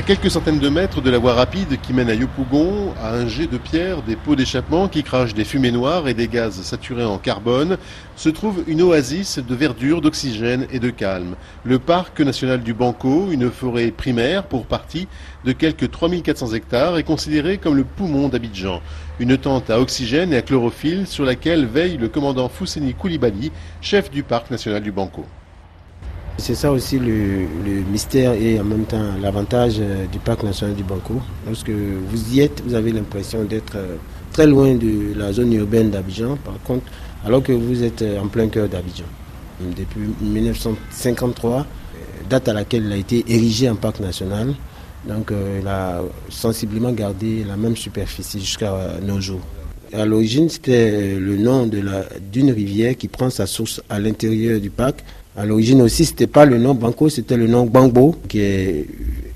À quelques centaines de mètres de la voie rapide qui mène à Yopougon, à un jet de pierre, des pots d'échappement qui crachent des fumées noires et des gaz saturés en carbone, se trouve une oasis de verdure, d'oxygène et de calme. Le parc national du Banco, une forêt primaire pour partie de quelques 3400 hectares, est considéré comme le poumon d'Abidjan. Une tente à oxygène et à chlorophylle sur laquelle veille le commandant Fousseni Koulibaly, chef du parc national du Banco. C'est ça aussi le, mystère et en même temps l'avantage euh, du parc national du Banco. Lorsque vous y êtes, vous avez l'impression d'être euh, très loin de la zone urbaine d'Abidjan, par contre, alors que vous êtes euh, en plein cœur d'Abidjan. Depuis 1953, date à laquelle il a été érigé en parc national, donc il a sensiblement gardé la même superficie jusqu'à nos jours. À l'origine, c'était le nom d'une rivière qui prend sa source à l'intérieur du parc à l'origine aussi, c'était pas le nom Banco, c'était le nom Bangbo, qui est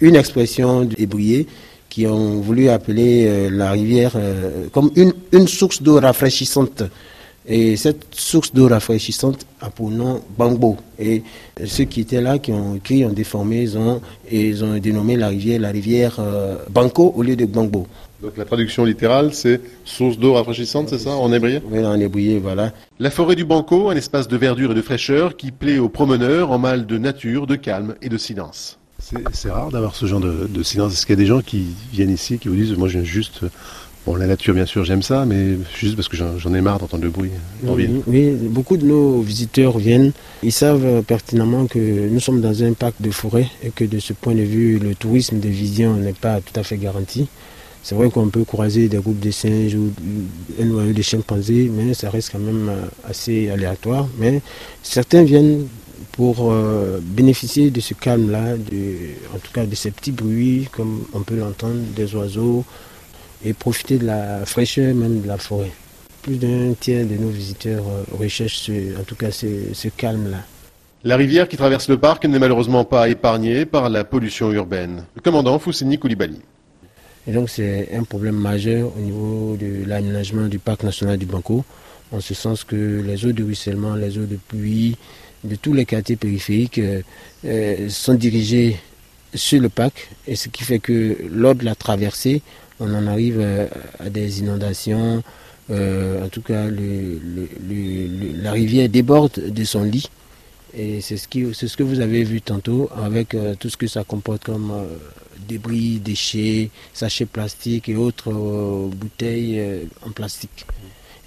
une expression ébriée qui ont voulu appeler euh, la rivière euh, comme une, une source d'eau rafraîchissante. Et cette source d'eau rafraîchissante a pour nom Bangbo. Et ceux qui étaient là, qui ont ont déformé, ils ont, ils ont dénommé la rivière la rivière euh, Banco au lieu de Bangbo. Donc la traduction littérale, c'est source d'eau rafraîchissante, c'est ça, en hébreu? Oui, en hébreu, voilà. La forêt du Banco, un espace de verdure et de fraîcheur qui plaît aux promeneurs en mal de nature, de calme et de silence. C'est rare d'avoir ce genre de, silence. Est-ce qu'il y a des gens qui viennent ici, qui vous disent, moi je viens juste... Bon, la nature, bien sûr, j'aime ça, mais juste parce que j'en ai marre d'entendre le bruit oui, oui, beaucoup de nos visiteurs viennent. Ils savent pertinemment que nous sommes dans un parc de forêt et que de ce point de vue, le tourisme de vision n'est pas tout à fait garanti. C'est vrai qu'on peut croiser des groupes de singes ou un noyau de chimpanzés, mais ça reste quand même euh, assez aléatoire. Mais certains viennent pour euh, bénéficier de ce calme-là, en tout cas de ces petits bruits, comme on peut l'entendre, des oiseaux, et profiter de la fraîcheur même de la forêt. Plus d'un tiers de nos visiteurs euh, recherchent en tout cas ce, calme-là. La rivière qui traverse le parc n'est malheureusement pas épargnée par la pollution urbaine. Le commandant Foussini Koulibaly. Et donc c'est un problème majeur au niveau de l'aménagement du parc national du Banco, en ce sens que les eaux de ruissellement, les eaux de pluie de tous les quartiers périphériques euh, euh, sont dirigées sur le parc, et ce qui fait que lors de la traversée, on en arrive euh, à des inondations, en tout cas la rivière déborde de son lit. Et c'est ce, ce que vous avez vu tantôt avec tout ce que ça comporte comme débris, déchets, sachets plastiques et autres euh, bouteilles euh, en plastique.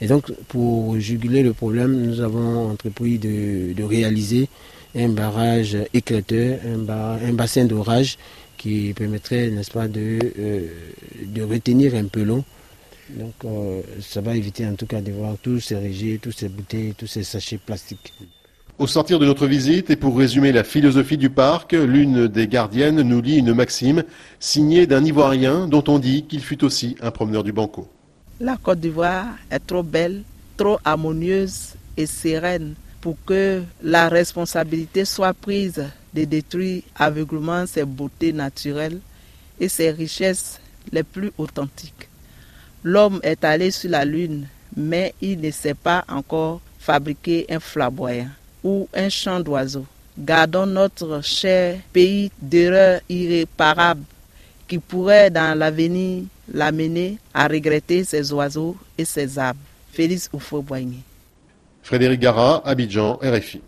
Et donc, pour juguler le problème, nous avons entrepris de, réaliser un barrage éclateur, un, bassin d'orage qui permettrait, n'est-ce pas, de, euh, retenir un peu l'eau. Donc, ça va éviter en tout cas de voir tous ces régis, tous ces bouteilles, tous ces sachets plastiques. Au sortir de notre visite, et pour résumer la philosophie du parc, l'une des gardiennes nous lit une maxime signée d'un Ivoirien dont on dit qu'il fut aussi un promeneur du Banco. La Côte d'Ivoire est trop belle, trop harmonieuse et sereine pour que la responsabilité soit prise de détruire aveuglement ses beautés naturelles et ses richesses les plus authentiques. L'homme est allé sur la Lune, mais il ne sait pas encore fabriquer un flamboyant ou un chant d'oiseaux. Gardons notre cher pays d'erreurs irréparables qui pourrait dans l'avenir l'amener à regretter ses oiseaux et ses arbres. Félix Oufo-Boigny. Frédéric Gara, Abidjan, RFI.